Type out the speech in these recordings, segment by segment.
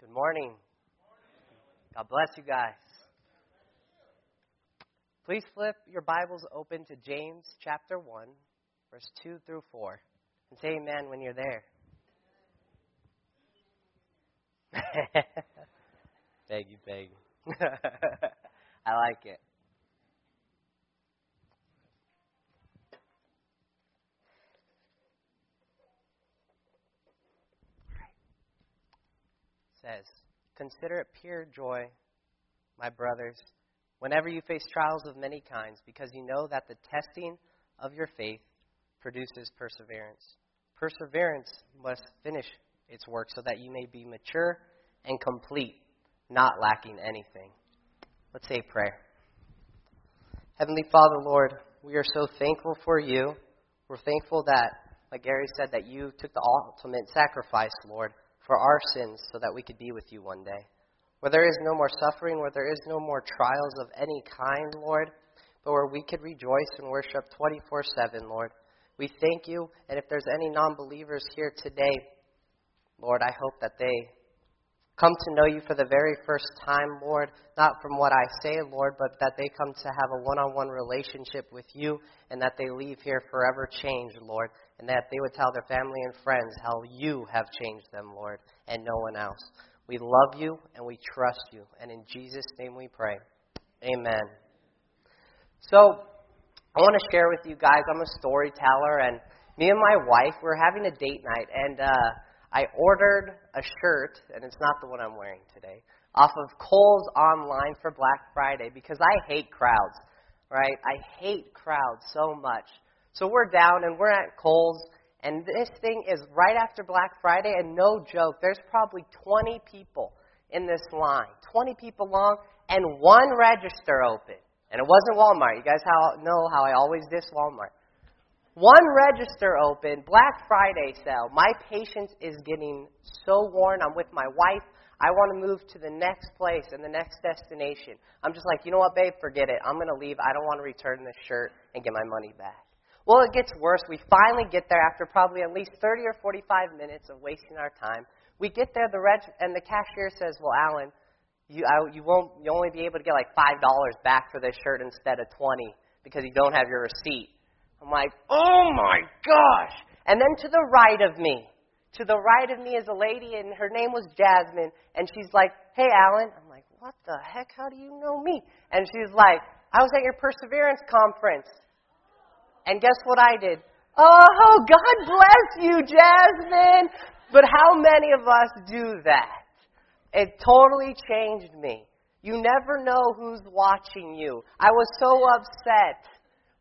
Good morning. God bless you guys. Please flip your Bibles open to James chapter 1, verse 2 through 4. And say amen when you're there. beg you, beg. I like it. Says, Consider it pure joy, my brothers, whenever you face trials of many kinds, because you know that the testing of your faith produces perseverance. Perseverance must finish its work so that you may be mature and complete, not lacking anything. Let's say a prayer. Heavenly Father, Lord, we are so thankful for you. We're thankful that, like Gary said, that you took the ultimate sacrifice, Lord for our sins so that we could be with you one day. Where there is no more suffering, where there is no more trials of any kind, Lord, but where we could rejoice and worship 24 7, Lord. We thank you, and if there's any non believers here today, Lord, I hope that they come to know you for the very first time, Lord, not from what I say, Lord, but that they come to have a one on one relationship with you and that they leave here forever changed, Lord and that they would tell their family and friends how you have changed them, Lord, and no one else. We love you and we trust you. And in Jesus' name we pray. Amen. So, I want to share with you guys, I'm a storyteller, and me and my wife, we're having a date night, and uh, I ordered a shirt, and it's not the one I'm wearing today, off of Kohl's online for Black Friday because I hate crowds, right? I hate crowds so much. So we're down and we're at Kohl's, and this thing is right after Black Friday, and no joke, there's probably 20 people in this line, 20 people long, and one register open. And it wasn't Walmart. You guys know how I always diss Walmart. One register open, Black Friday sale. My patience is getting so worn. I'm with my wife. I want to move to the next place and the next destination. I'm just like, you know what, babe? Forget it. I'm going to leave. I don't want to return this shirt and get my money back. Well, it gets worse. We finally get there after probably at least 30 or 45 minutes of wasting our time. We get there, the reg- and the cashier says, "Well, Alan, you I, you won't you only be able to get like five dollars back for this shirt instead of 20 because you don't have your receipt." I'm like, "Oh my gosh!" And then to the right of me, to the right of me is a lady, and her name was Jasmine, and she's like, "Hey, Alan." I'm like, "What the heck? How do you know me?" And she's like, "I was at your Perseverance conference." And guess what I did? Oh, God bless you, Jasmine. But how many of us do that? It totally changed me. You never know who's watching you. I was so upset.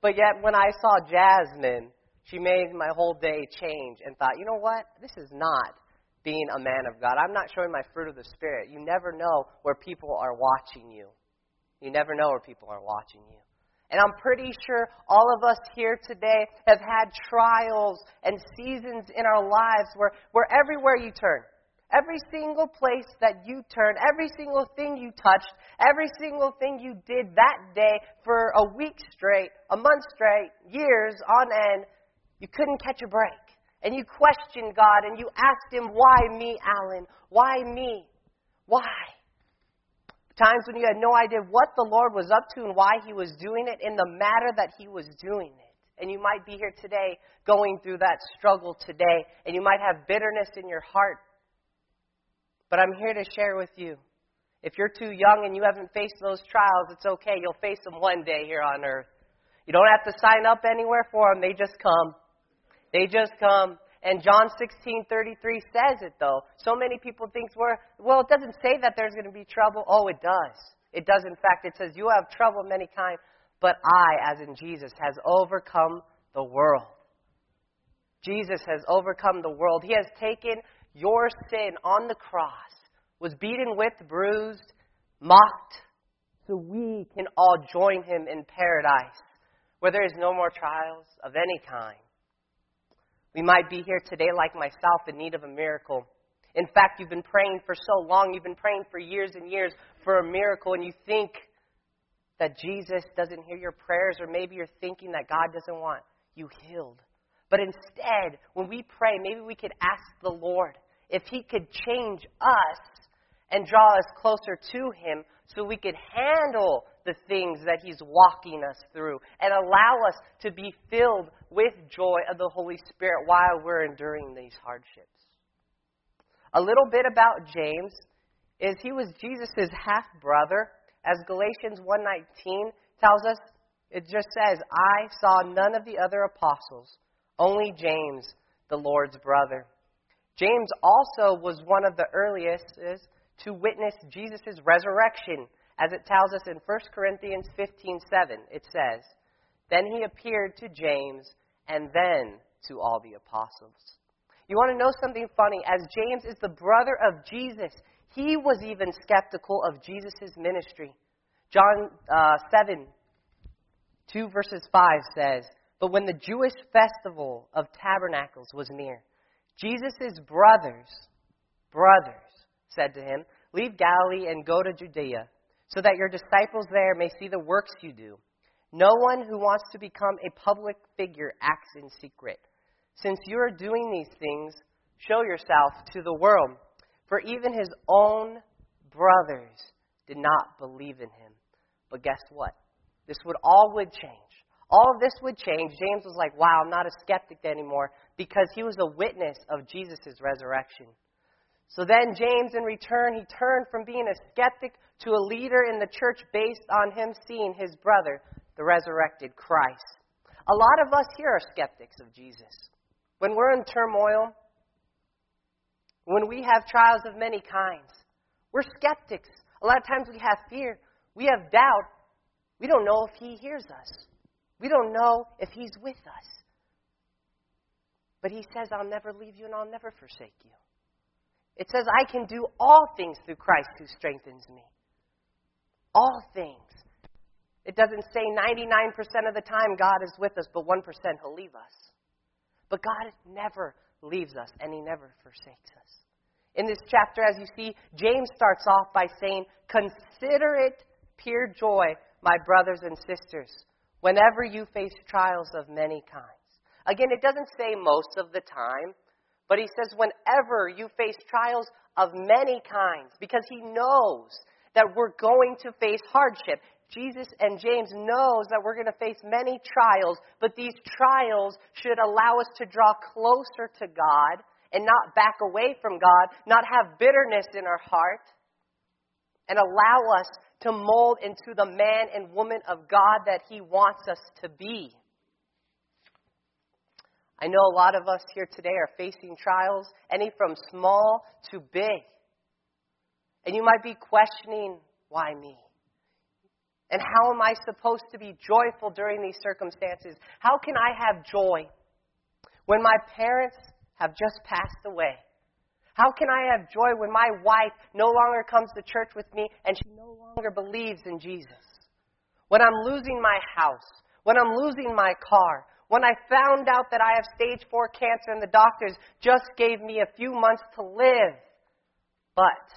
But yet, when I saw Jasmine, she made my whole day change and thought, you know what? This is not being a man of God. I'm not showing my fruit of the Spirit. You never know where people are watching you. You never know where people are watching you. And I'm pretty sure all of us here today have had trials and seasons in our lives where, where everywhere you turn, every single place that you turn, every single thing you touched, every single thing you did that day for a week straight, a month straight, years on end, you couldn't catch a break. And you questioned God and you asked Him, Why me, Alan? Why me? Why? Times when you had no idea what the Lord was up to and why He was doing it in the matter that He was doing it. And you might be here today going through that struggle today, and you might have bitterness in your heart. But I'm here to share with you. If you're too young and you haven't faced those trials, it's okay. You'll face them one day here on earth. You don't have to sign up anywhere for them, they just come. They just come. And John 16:33 says it though. So many people think we're well, it doesn't say that there's going to be trouble. Oh, it does. It does in fact. It says you have trouble many times, but I, as in Jesus, has overcome the world. Jesus has overcome the world. He has taken your sin on the cross, was beaten with, bruised, mocked, so we can all join him in paradise, where there is no more trials of any kind we might be here today, like myself, in need of a miracle. In fact, you've been praying for so long, you've been praying for years and years for a miracle, and you think that Jesus doesn't hear your prayers, or maybe you're thinking that God doesn't want you healed. But instead, when we pray, maybe we could ask the Lord if He could change us and draw us closer to Him so we could handle the things that He's walking us through and allow us to be filled with joy of the Holy Spirit while we're enduring these hardships. A little bit about James is he was Jesus' half brother. As Galatians 1:19 tells us, it just says, "I saw none of the other apostles, only James, the Lord's brother." James also was one of the earliest to witness Jesus' resurrection, as it tells us in 1 Corinthians 15:7. It says, "Then he appeared to James and then to all the apostles." You want to know something funny? As James is the brother of Jesus, he was even skeptical of Jesus' ministry. John uh, 7, 2 verses 5 says, But when the Jewish festival of tabernacles was near, Jesus' brothers, brothers, said to him, Leave Galilee and go to Judea, so that your disciples there may see the works you do. No one who wants to become a public figure acts in secret. Since you are doing these things, show yourself to the world. For even his own brothers did not believe in him. But guess what? This would all would change. All of this would change. James was like, wow, I'm not a skeptic anymore because he was a witness of Jesus' resurrection. So then, James, in return, he turned from being a skeptic to a leader in the church based on him seeing his brother, the resurrected Christ. A lot of us here are skeptics of Jesus. When we're in turmoil, when we have trials of many kinds, we're skeptics. A lot of times we have fear, we have doubt. We don't know if He hears us, we don't know if He's with us. But He says, I'll never leave you and I'll never forsake you. It says, I can do all things through Christ who strengthens me. All things. It doesn't say 99% of the time God is with us, but 1% He'll leave us. But God never leaves us and he never forsakes us. In this chapter, as you see, James starts off by saying, Consider it pure joy, my brothers and sisters, whenever you face trials of many kinds. Again, it doesn't say most of the time, but he says, Whenever you face trials of many kinds, because he knows that we're going to face hardship. Jesus and James knows that we're going to face many trials, but these trials should allow us to draw closer to God and not back away from God, not have bitterness in our heart, and allow us to mold into the man and woman of God that He wants us to be. I know a lot of us here today are facing trials, any from small to big. And you might be questioning, why me? And how am I supposed to be joyful during these circumstances? How can I have joy when my parents have just passed away? How can I have joy when my wife no longer comes to church with me and she no longer believes in Jesus? When I'm losing my house, when I'm losing my car, when I found out that I have stage four cancer and the doctors just gave me a few months to live. But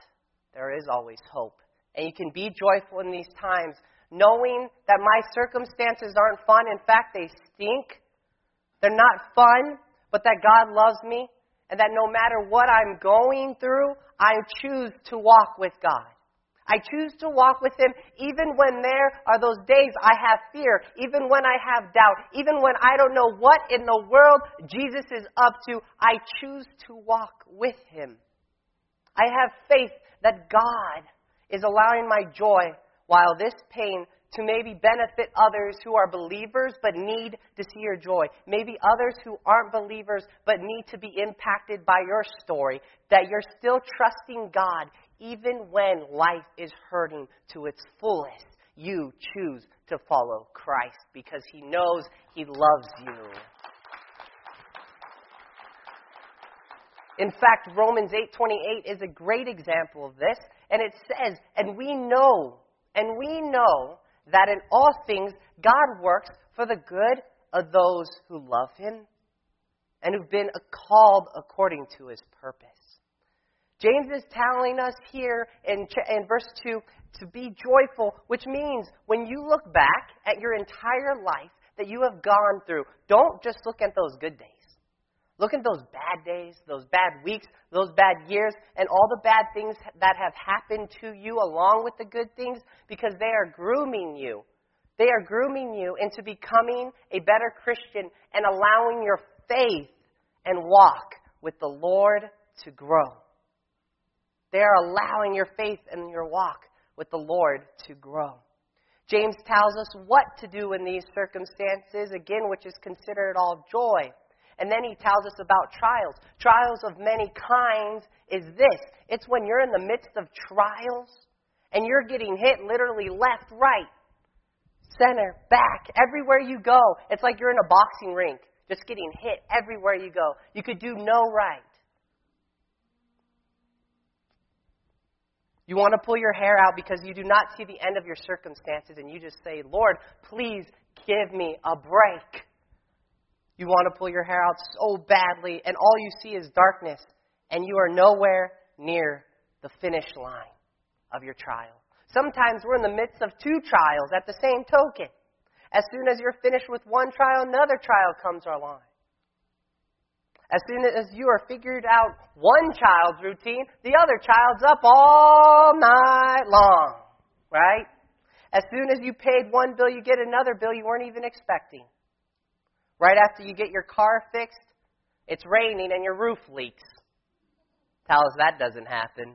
there is always hope. And you can be joyful in these times knowing that my circumstances aren't fun. In fact, they stink. They're not fun, but that God loves me and that no matter what I'm going through, I choose to walk with God. I choose to walk with Him even when there are those days I have fear, even when I have doubt, even when I don't know what in the world Jesus is up to. I choose to walk with Him. I have faith that God is allowing my joy while this pain to maybe benefit others who are believers but need to see your joy. Maybe others who aren't believers but need to be impacted by your story. That you're still trusting God even when life is hurting to its fullest. You choose to follow Christ because He knows He loves you. In fact, Romans 8:28 is a great example of this, and it says, "And we know and we know that in all things God works for the good of those who love him and who've been called according to his purpose. James is telling us here in, in verse 2 to be joyful, which means when you look back at your entire life that you have gone through, don't just look at those good days. Look at those bad days, those bad weeks, those bad years, and all the bad things that have happened to you along with the good things because they are grooming you. They are grooming you into becoming a better Christian and allowing your faith and walk with the Lord to grow. They are allowing your faith and your walk with the Lord to grow. James tells us what to do in these circumstances, again, which is considered all joy. And then he tells us about trials. Trials of many kinds is this it's when you're in the midst of trials and you're getting hit literally left, right, center, back, everywhere you go. It's like you're in a boxing rink, just getting hit everywhere you go. You could do no right. You want to pull your hair out because you do not see the end of your circumstances and you just say, Lord, please give me a break. You want to pull your hair out so badly and all you see is darkness and you are nowhere near the finish line of your trial. Sometimes we're in the midst of two trials at the same token. As soon as you're finished with one trial, another trial comes along. As soon as you are figured out one child's routine, the other child's up all night long, right? As soon as you paid one bill, you get another bill you weren't even expecting. Right after you get your car fixed, it's raining and your roof leaks. Tell us that doesn't happen.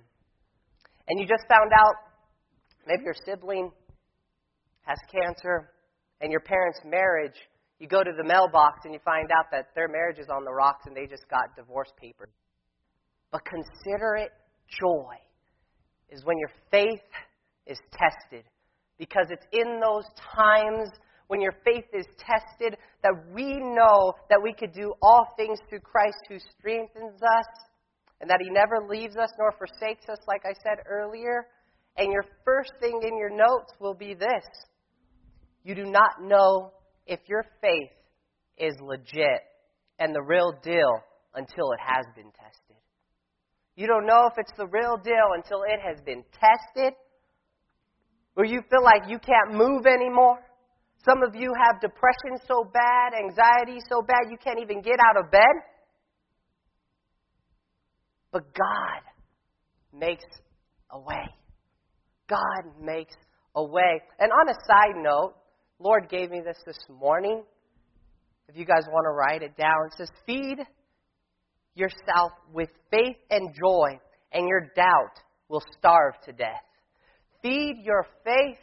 And you just found out maybe your sibling has cancer and your parents' marriage you go to the mailbox and you find out that their marriage is on the rocks and they just got divorce papers. But consider it joy is when your faith is tested. Because it's in those times when your faith is tested that we know that we could do all things through Christ who strengthens us and that he never leaves us nor forsakes us, like I said earlier. And your first thing in your notes will be this You do not know if your faith is legit and the real deal until it has been tested. You don't know if it's the real deal until it has been tested, where you feel like you can't move anymore. Some of you have depression so bad, anxiety so bad, you can't even get out of bed. But God makes a way. God makes a way. And on a side note, Lord gave me this this morning. If you guys want to write it down, it says, Feed yourself with faith and joy, and your doubt will starve to death. Feed your faith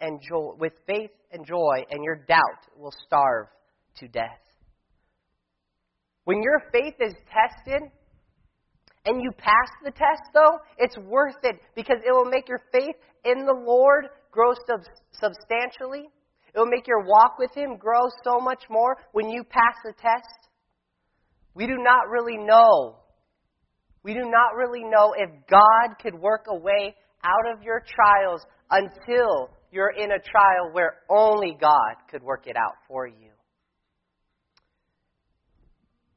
and joy with faith and joy, and your doubt will starve to death. When your faith is tested and you pass the test, though, it's worth it because it will make your faith in the Lord grow sub- substantially. It will make your walk with Him grow so much more when you pass the test. We do not really know. We do not really know if God could work a way out of your trials until you're in a trial where only God could work it out for you.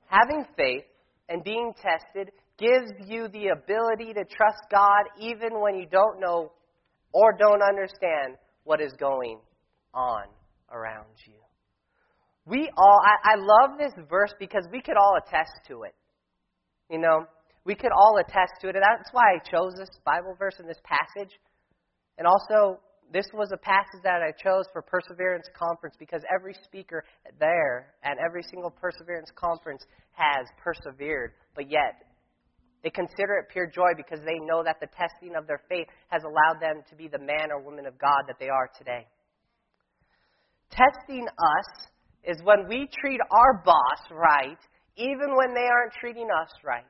Having faith and being tested gives you the ability to trust God even when you don't know or don't understand what is going on around you. We all, I, I love this verse because we could all attest to it. You know, we could all attest to it. And that's why I chose this Bible verse in this passage. And also, this was a passage that I chose for Perseverance Conference because every speaker there at every single Perseverance Conference has persevered, but yet they consider it pure joy because they know that the testing of their faith has allowed them to be the man or woman of God that they are today. Testing us is when we treat our boss right, even when they aren't treating us right.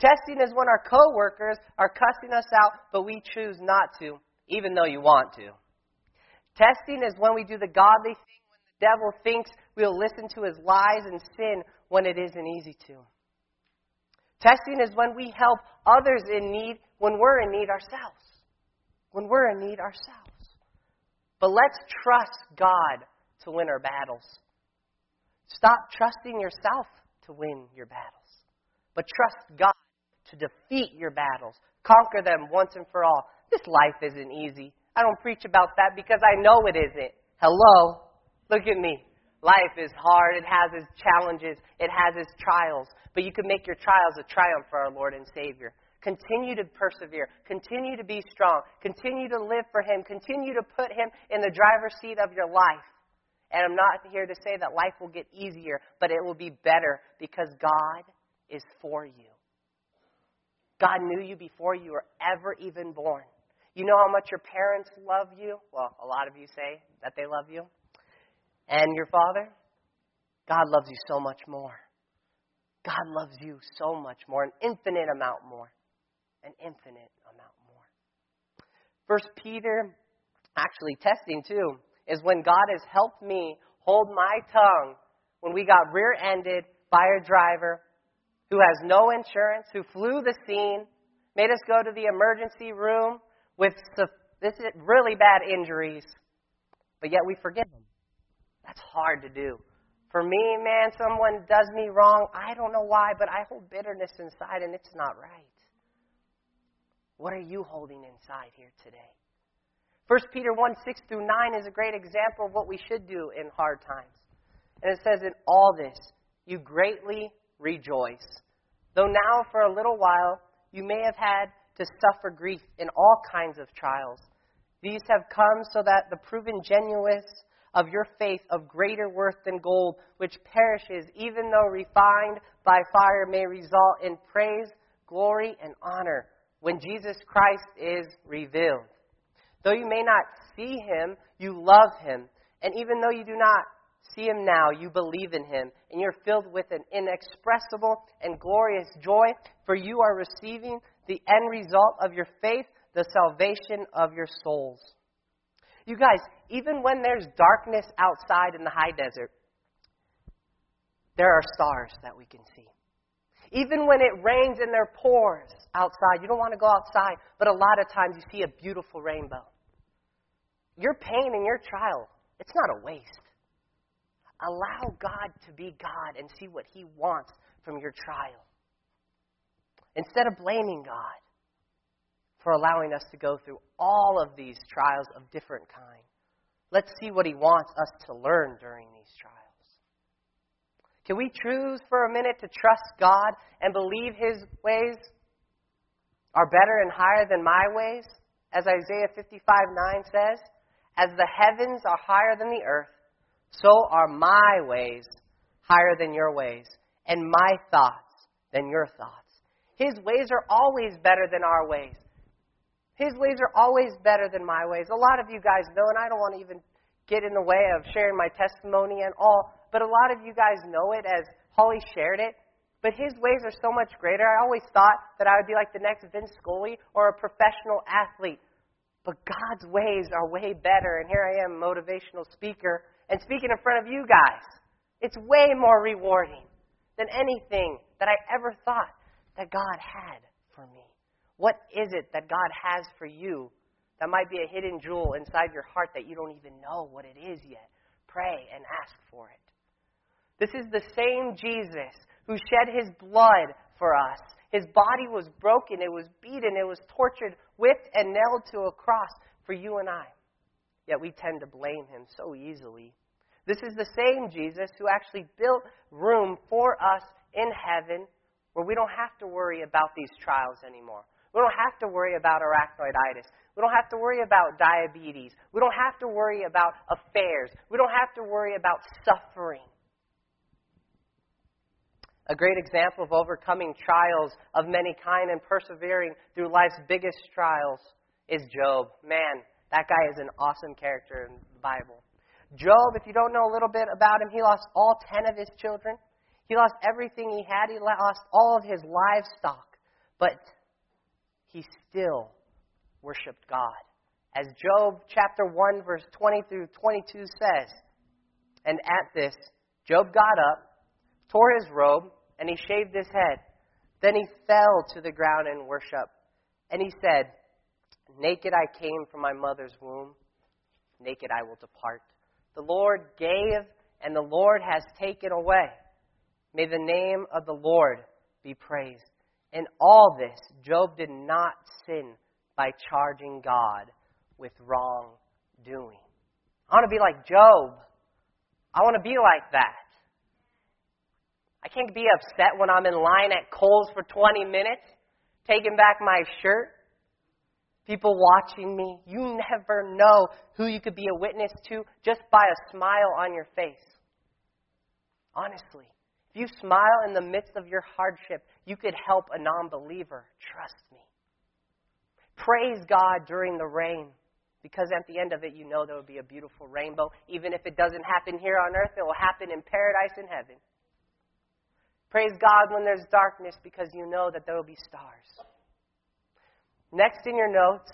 Testing is when our coworkers are cussing us out, but we choose not to, even though you want to. Testing is when we do the godly thing when the devil thinks we'll listen to his lies and sin when it isn't easy to. Testing is when we help others in need when we're in need ourselves. When we're in need ourselves. But let's trust God to win our battles. Stop trusting yourself to win your battles, but trust God to defeat your battles, conquer them once and for all. This life isn't easy. I don't preach about that because I know it isn't. Hello? Look at me. Life is hard. It has its challenges. It has its trials. But you can make your trials a triumph for our Lord and Savior. Continue to persevere. Continue to be strong. Continue to live for Him. Continue to put Him in the driver's seat of your life. And I'm not here to say that life will get easier, but it will be better because God is for you. God knew you before you were ever even born. You know how much your parents love you? Well, a lot of you say that they love you. And your father? God loves you so much more. God loves you so much more, an infinite amount more. An infinite amount more. First Peter, actually testing too, is when God has helped me hold my tongue when we got rear ended by a driver who has no insurance, who flew the scene, made us go to the emergency room with this is really bad injuries, but yet we forgive them. That's hard to do. For me, man, someone does me wrong. I don't know why, but I hold bitterness inside and it's not right. What are you holding inside here today? 1 Peter 1 6 through 9 is a great example of what we should do in hard times. And it says, In all this, you greatly rejoice. Though now, for a little while, you may have had to suffer grief in all kinds of trials. These have come so that the proven genuineness of your faith of greater worth than gold, which perishes, even though refined by fire, may result in praise, glory, and honor when Jesus Christ is revealed. Though you may not see him, you love him. And even though you do not see him now, you believe in him, and you're filled with an inexpressible and glorious joy, for you are receiving the end result of your faith, the salvation of your souls. You guys, even when there's darkness outside in the high desert, there are stars that we can see. Even when it rains and there pours outside, you don't want to go outside, but a lot of times you see a beautiful rainbow. Your pain and your trial, it's not a waste. Allow God to be God and see what He wants from your trial. Instead of blaming God, for allowing us to go through all of these trials of different kind. Let's see what he wants us to learn during these trials. Can we choose for a minute to trust God and believe his ways are better and higher than my ways? As Isaiah 55 9 says, As the heavens are higher than the earth, so are my ways higher than your ways, and my thoughts than your thoughts. His ways are always better than our ways. His ways are always better than my ways. A lot of you guys know, and I don't want to even get in the way of sharing my testimony and all, but a lot of you guys know it as Holly shared it. But his ways are so much greater. I always thought that I would be like the next Vince Scully or a professional athlete. But God's ways are way better. And here I am, motivational speaker, and speaking in front of you guys. It's way more rewarding than anything that I ever thought that God had for me. What is it that God has for you that might be a hidden jewel inside your heart that you don't even know what it is yet? Pray and ask for it. This is the same Jesus who shed his blood for us. His body was broken, it was beaten, it was tortured, whipped, and nailed to a cross for you and I. Yet we tend to blame him so easily. This is the same Jesus who actually built room for us in heaven where we don't have to worry about these trials anymore. We don't have to worry about arachnoiditis. We don't have to worry about diabetes. We don't have to worry about affairs. We don't have to worry about suffering. A great example of overcoming trials of many kind and persevering through life's biggest trials is Job. Man, that guy is an awesome character in the Bible. Job, if you don't know a little bit about him, he lost all ten of his children. He lost everything he had. He lost all of his livestock. But he still worshiped God. As Job chapter 1, verse 20 through 22 says, And at this, Job got up, tore his robe, and he shaved his head. Then he fell to the ground in worship. And he said, Naked I came from my mother's womb, naked I will depart. The Lord gave, and the Lord has taken away. May the name of the Lord be praised. In all this, Job did not sin by charging God with wrongdoing. I want to be like Job. I want to be like that. I can't be upset when I'm in line at Kohl's for 20 minutes, taking back my shirt. People watching me. You never know who you could be a witness to just by a smile on your face. Honestly. If you smile in the midst of your hardship, you could help a non believer. Trust me. Praise God during the rain. Because at the end of it, you know there will be a beautiful rainbow. Even if it doesn't happen here on earth, it will happen in paradise in heaven. Praise God when there's darkness because you know that there will be stars. Next in your notes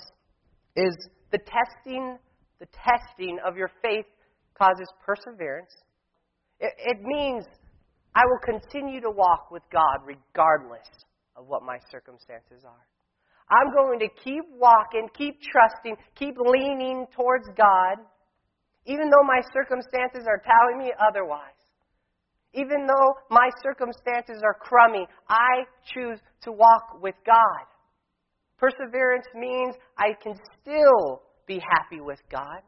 is the testing, the testing of your faith causes perseverance. It, it means I will continue to walk with God regardless of what my circumstances are. I'm going to keep walking, keep trusting, keep leaning towards God, even though my circumstances are telling me otherwise. Even though my circumstances are crummy, I choose to walk with God. Perseverance means I can still be happy with God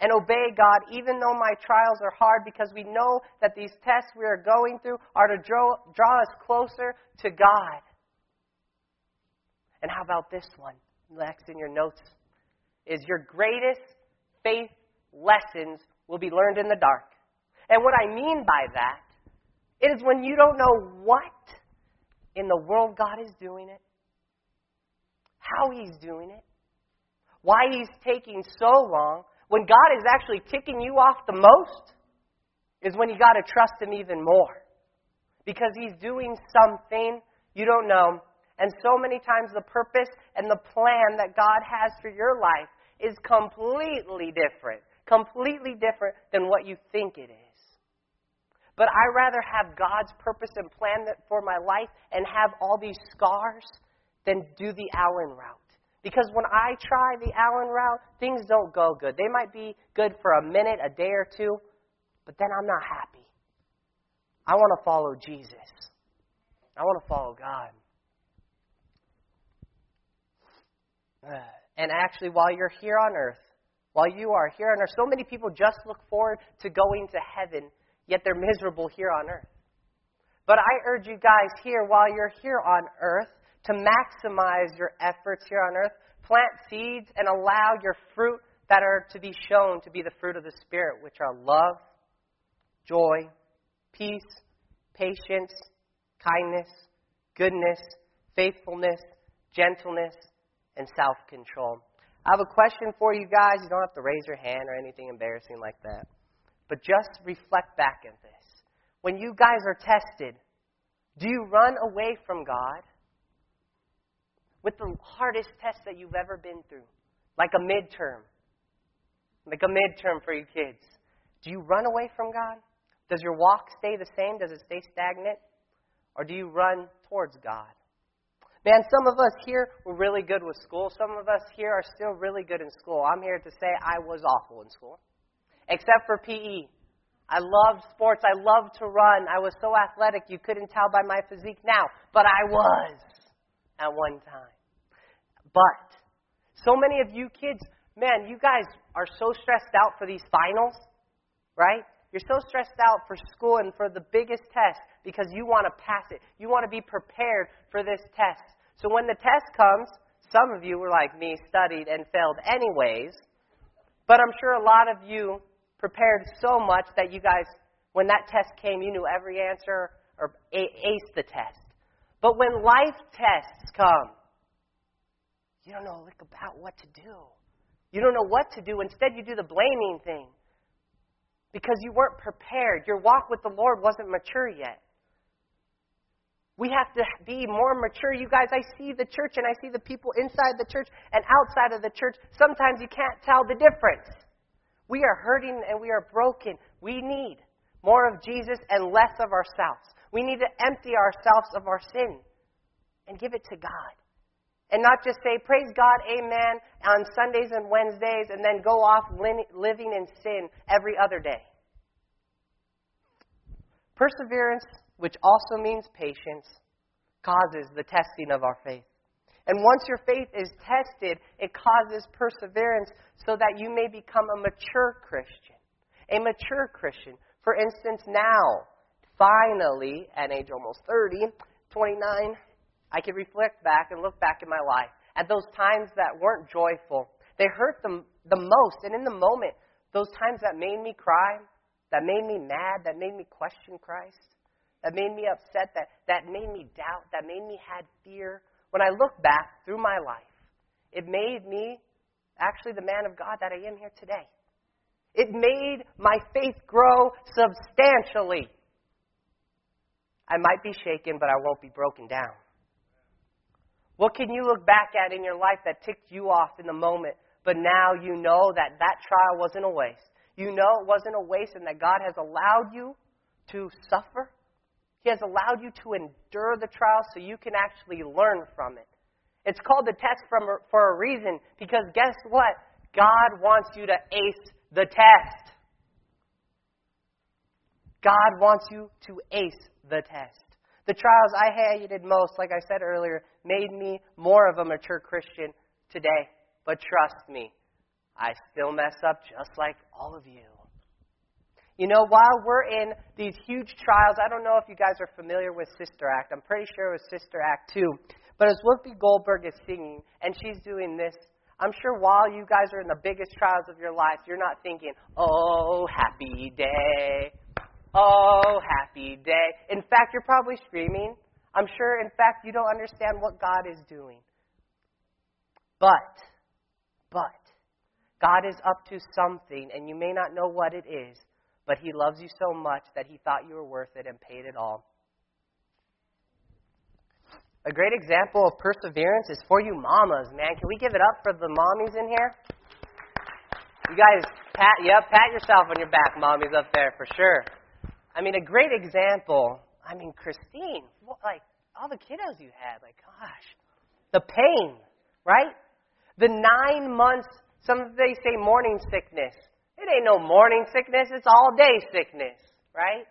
and obey God even though my trials are hard because we know that these tests we are going through are to draw, draw us closer to God. And how about this one? Next in your notes is your greatest faith lessons will be learned in the dark. And what I mean by that is when you don't know what in the world God is doing it, how He's doing it, why He's taking so long, when God is actually ticking you off the most, is when you got to trust Him even more. Because He's doing something you don't know and so many times the purpose and the plan that God has for your life is completely different, completely different than what you think it is. But I rather have God's purpose and plan for my life and have all these scars than do the Alan route. Because when I try the Alan route, things don't go good. They might be good for a minute, a day or two, but then I'm not happy. I want to follow Jesus. I want to follow God. And actually, while you're here on earth, while you are here on earth, so many people just look forward to going to heaven, yet they're miserable here on earth. But I urge you guys here, while you're here on earth, to maximize your efforts here on earth, plant seeds, and allow your fruit that are to be shown to be the fruit of the Spirit, which are love, joy, peace, patience, kindness, goodness, faithfulness, gentleness, and self control. I have a question for you guys. You don't have to raise your hand or anything embarrassing like that. But just reflect back at this. When you guys are tested, do you run away from God with the hardest test that you've ever been through? Like a midterm. Like a midterm for you kids. Do you run away from God? Does your walk stay the same? Does it stay stagnant? Or do you run towards God? Man, some of us here were really good with school. Some of us here are still really good in school. I'm here to say I was awful in school, except for PE. I loved sports. I loved to run. I was so athletic you couldn't tell by my physique now, but I was at one time. But so many of you kids, man, you guys are so stressed out for these finals, right? You're so stressed out for school and for the biggest test because you want to pass it. You want to be prepared for this test. So when the test comes, some of you were like me, studied and failed anyways. But I'm sure a lot of you prepared so much that you guys, when that test came, you knew every answer or aced the test. But when life tests come, you don't know a lick about what to do. You don't know what to do. Instead, you do the blaming thing because you weren't prepared. Your walk with the Lord wasn't mature yet. We have to be more mature. You guys, I see the church and I see the people inside the church and outside of the church. Sometimes you can't tell the difference. We are hurting and we are broken. We need more of Jesus and less of ourselves. We need to empty ourselves of our sin and give it to God. And not just say, Praise God, Amen, on Sundays and Wednesdays, and then go off living in sin every other day. Perseverance, which also means patience, causes the testing of our faith. And once your faith is tested, it causes perseverance so that you may become a mature Christian. A mature Christian For instance, now, finally, at age almost 30, 29, I can reflect back and look back in my life at those times that weren't joyful. They hurt the most. And in the moment, those times that made me cry, that made me mad, that made me question Christ, that made me upset, that, that made me doubt, that made me had fear. When I look back through my life, it made me actually the man of God that I am here today. It made my faith grow substantially. I might be shaken, but I won't be broken down. What can you look back at in your life that ticked you off in the moment, but now you know that that trial wasn't a waste? You know it wasn't a waste and that God has allowed you to suffer? He has allowed you to endure the trial so you can actually learn from it. It's called the test from, for a reason because guess what? God wants you to ace the test. God wants you to ace the test. The trials I hated most, like I said earlier, made me more of a mature Christian today. But trust me, I still mess up just like all of you. You know, while we're in these huge trials, I don't know if you guys are familiar with Sister Act. I'm pretty sure it was Sister Act 2. But as Whoopi Goldberg is singing, and she's doing this, I'm sure while you guys are in the biggest trials of your life, you're not thinking, oh, happy day. Oh, happy day. In fact, you're probably screaming. I'm sure, in fact, you don't understand what God is doing. But, but, God is up to something, and you may not know what it is, but He loves you so much that He thought you were worth it and paid it all. A great example of perseverance is for you mamas, man. Can we give it up for the mommies in here? You guys, pat, yep, pat yourself on your back, mommies up there for sure. I mean, a great example. I mean, Christine, what, like all the kiddos you had, like, gosh, the pain, right? The nine months. Some they say morning sickness. It ain't no morning sickness. It's all day sickness, right?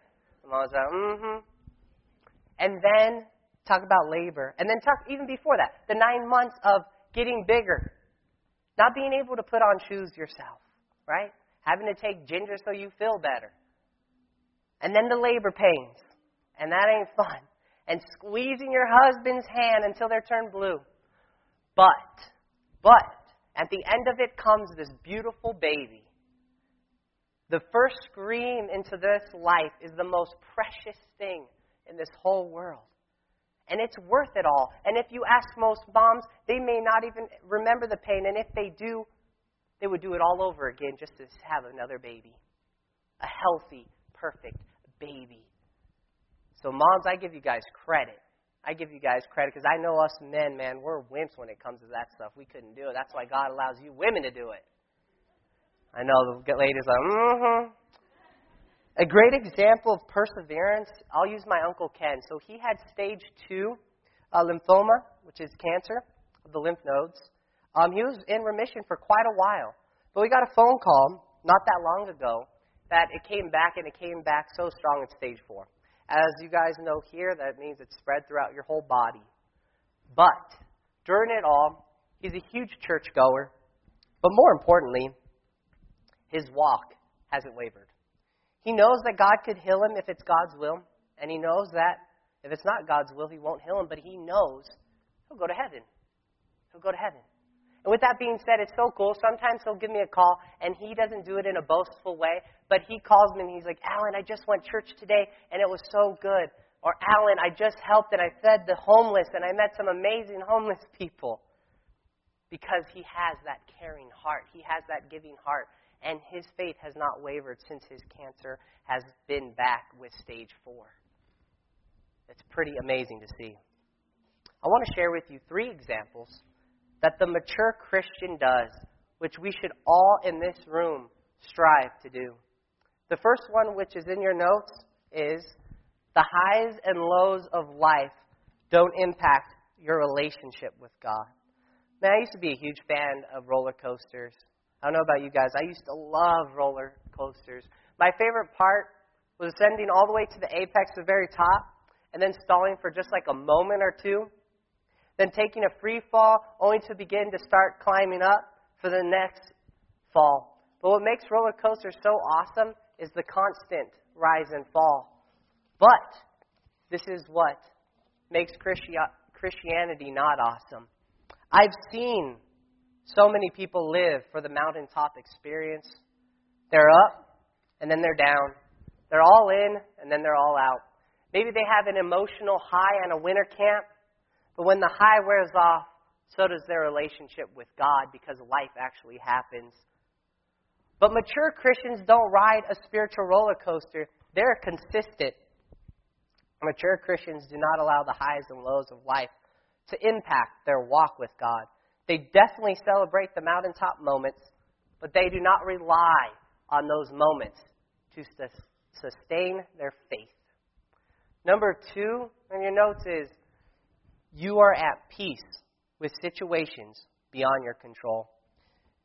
Mom's like, mm-hmm. And then talk about labor, and then talk even before that, the nine months of getting bigger, not being able to put on shoes yourself, right? Having to take ginger so you feel better and then the labor pains, and that ain't fun, and squeezing your husband's hand until they're turned blue. But, but, at the end of it comes this beautiful baby. The first scream into this life is the most precious thing in this whole world. And it's worth it all. And if you ask most moms, they may not even remember the pain. And if they do, they would do it all over again just to have another baby. A healthy, perfect baby. So, moms, I give you guys credit. I give you guys credit because I know us men, man, we're wimps when it comes to that stuff. We couldn't do it. That's why God allows you women to do it. I know the ladies are, mm-hmm. A great example of perseverance, I'll use my Uncle Ken. So he had stage two uh, lymphoma, which is cancer of the lymph nodes. Um, he was in remission for quite a while. But we got a phone call not that long ago that it came back and it came back so strong at stage four. As you guys know here, that means it's spread throughout your whole body. But during it all, he's a huge churchgoer. But more importantly, his walk hasn't wavered. He knows that God could heal him if it's God's will, and he knows that if it's not God's will, he won't heal him, but he knows he'll go to heaven. He'll go to heaven. And with that being said, it's so cool. Sometimes he'll give me a call, and he doesn't do it in a boastful way, but he calls me and he's like, Alan, I just went church today, and it was so good. Or, Alan, I just helped and I fed the homeless, and I met some amazing homeless people. Because he has that caring heart, he has that giving heart, and his faith has not wavered since his cancer has been back with stage four. It's pretty amazing to see. I want to share with you three examples that the mature Christian does, which we should all in this room strive to do. The first one, which is in your notes, is the highs and lows of life don't impact your relationship with God. Man, I used to be a huge fan of roller coasters. I don't know about you guys. I used to love roller coasters. My favorite part was ascending all the way to the apex, the very top, and then stalling for just like a moment or two then taking a free fall only to begin to start climbing up for the next fall. But what makes roller coasters so awesome is the constant rise and fall. But this is what makes Christianity not awesome. I've seen so many people live for the mountaintop experience. They're up, and then they're down. They're all in, and then they're all out. Maybe they have an emotional high on a winter camp, but when the high wears off, so does their relationship with God because life actually happens. But mature Christians don't ride a spiritual roller coaster, they're consistent. Mature Christians do not allow the highs and lows of life to impact their walk with God. They definitely celebrate the mountaintop moments, but they do not rely on those moments to sustain their faith. Number two on your notes is you are at peace with situations beyond your control.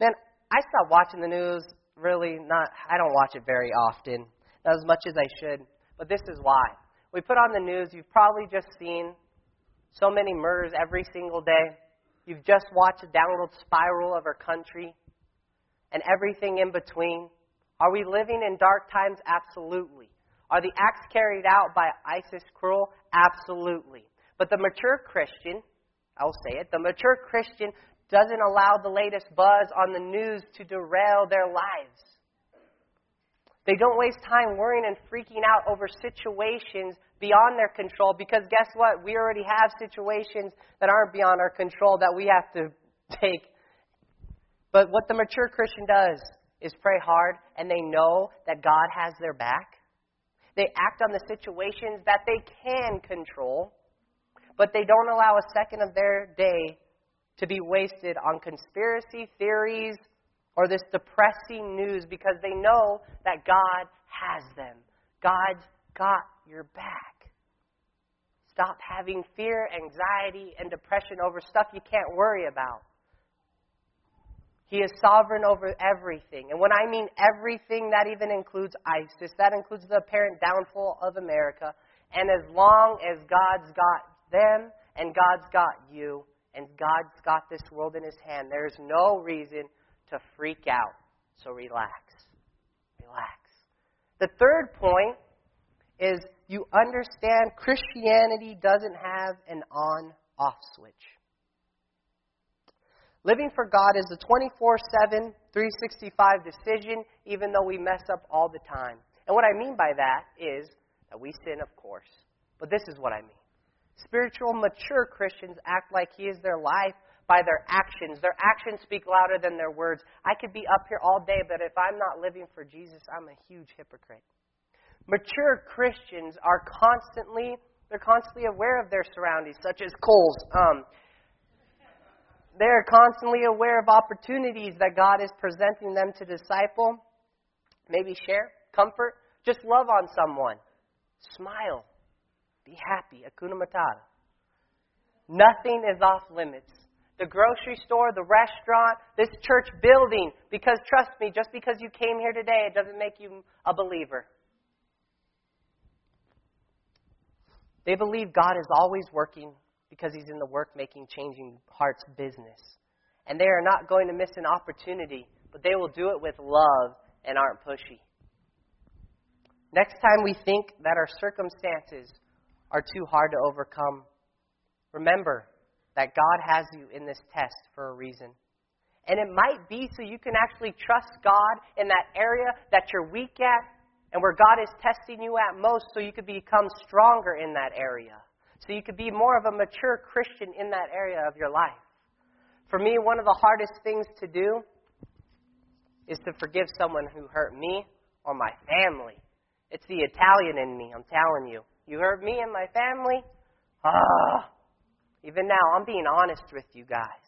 Man, I stopped watching the news really not I don't watch it very often, not as much as I should, but this is why. We put on the news, you've probably just seen so many murders every single day. You've just watched a downward spiral of our country and everything in between. Are we living in dark times? Absolutely. Are the acts carried out by ISIS cruel? Absolutely. But the mature Christian, I'll say it, the mature Christian doesn't allow the latest buzz on the news to derail their lives. They don't waste time worrying and freaking out over situations beyond their control because guess what? We already have situations that aren't beyond our control that we have to take. But what the mature Christian does is pray hard and they know that God has their back. They act on the situations that they can control, but they don't allow a second of their day to be wasted on conspiracy theories or this depressing news because they know that God has them. God's got your back. Stop having fear, anxiety, and depression over stuff you can't worry about. He is sovereign over everything. And when I mean everything, that even includes ISIS, that includes the apparent downfall of America. And as long as God's got them and God's got you, and God's got this world in his hand. There's no reason to freak out. So relax. Relax. The third point is you understand Christianity doesn't have an on off switch. Living for God is a 24 7, 365 decision, even though we mess up all the time. And what I mean by that is that we sin, of course. But this is what I mean. Spiritual, mature Christians act like He is their life by their actions. Their actions speak louder than their words. I could be up here all day, but if I'm not living for Jesus, I'm a huge hypocrite. Mature Christians are constantly they're constantly aware of their surroundings, such as Coles. Um, they're constantly aware of opportunities that God is presenting them to disciple, maybe share, comfort, just love on someone, smile, be happy. Hakuna Matata. Nothing is off limits. The grocery store, the restaurant, this church building, because trust me, just because you came here today, it doesn't make you a believer. They believe God is always working because He's in the work making, changing hearts business. And they are not going to miss an opportunity, but they will do it with love and aren't pushy. Next time we think that our circumstances are too hard to overcome, remember that God has you in this test for a reason. And it might be so you can actually trust God in that area that you're weak at and where God is testing you at most so you could become stronger in that area. So you could be more of a mature Christian in that area of your life. For me, one of the hardest things to do is to forgive someone who hurt me or my family. It's the Italian in me, I'm telling you. You hurt me and my family? Ah. Even now, I'm being honest with you guys,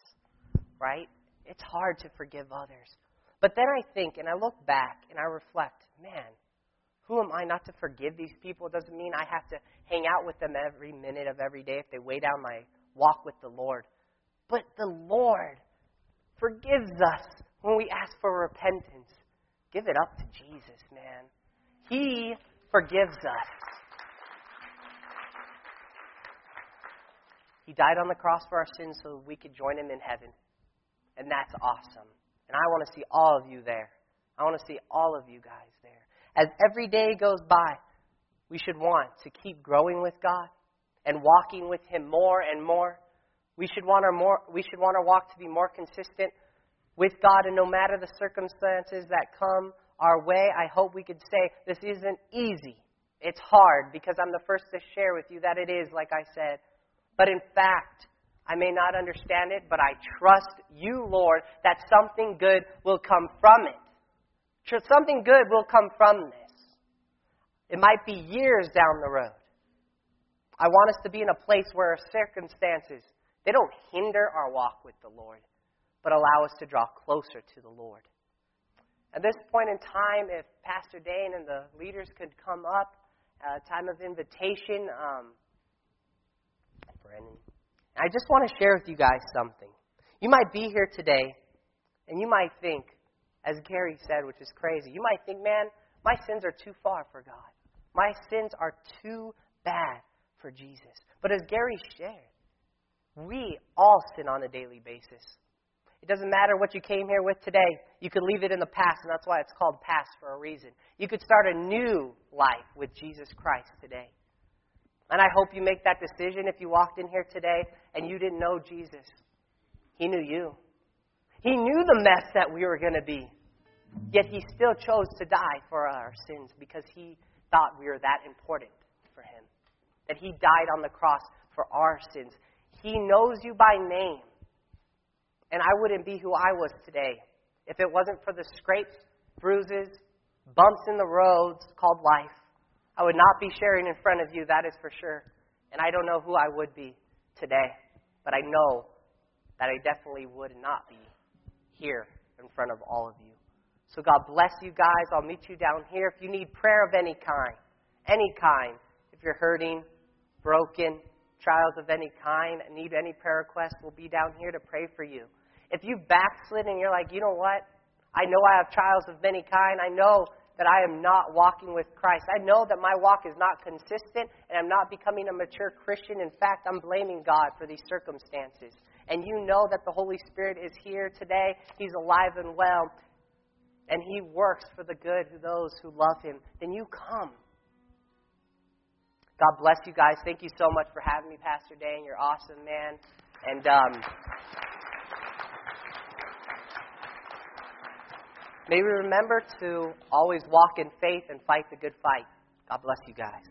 right? It's hard to forgive others. But then I think and I look back and I reflect, man, who am I not to forgive these people? It doesn't mean I have to hang out with them every minute of every day if they weigh down my walk with the Lord. But the Lord forgives us when we ask for repentance. Give it up to Jesus, man. He forgives us. He died on the cross for our sins so we could join him in heaven. And that's awesome. And I want to see all of you there. I want to see all of you guys there. as every day goes by, we should want to keep growing with God and walking with Him more and more. We should want our, more, we should want our walk to be more consistent with God, and no matter the circumstances that come our way, I hope we could say this isn't easy. It's hard because I'm the first to share with you that it is, like I said. But in fact, I may not understand it, but I trust you, Lord, that something good will come from it. Something good will come from this. It might be years down the road. I want us to be in a place where our circumstances, they don't hinder our walk with the Lord, but allow us to draw closer to the Lord. At this point in time, if Pastor Dane and the leaders could come up, uh, time of invitation, um, Brandon. I just want to share with you guys something. You might be here today, and you might think, as Gary said, which is crazy, you might think, man, my sins are too far for God. My sins are too bad for Jesus. But as Gary shared, we all sin on a daily basis. It doesn't matter what you came here with today. You could leave it in the past, and that's why it's called past for a reason. You could start a new life with Jesus Christ today. And I hope you make that decision if you walked in here today and you didn't know Jesus. He knew you. He knew the mess that we were going to be. Yet he still chose to die for our sins because he thought we were that important for him. That he died on the cross for our sins. He knows you by name. And I wouldn't be who I was today if it wasn't for the scrapes, bruises, bumps in the roads called life. I would not be sharing in front of you, that is for sure. And I don't know who I would be today, but I know that I definitely would not be here in front of all of you. So God bless you guys. I'll meet you down here. If you need prayer of any kind, any kind, if you're hurting, broken, trials of any kind, need any prayer requests, we'll be down here to pray for you. If you've backslid and you're like, you know what? I know I have trials of many kind. I know that I am not walking with Christ. I know that my walk is not consistent and I'm not becoming a mature Christian. In fact, I'm blaming God for these circumstances. And you know that the Holy Spirit is here today. He's alive and well. And He works for the good of those who love Him. Then you come. God bless you guys. Thank you so much for having me, Pastor Dan. You're awesome, man. And um, may we remember to always walk in faith and fight the good fight. God bless you guys.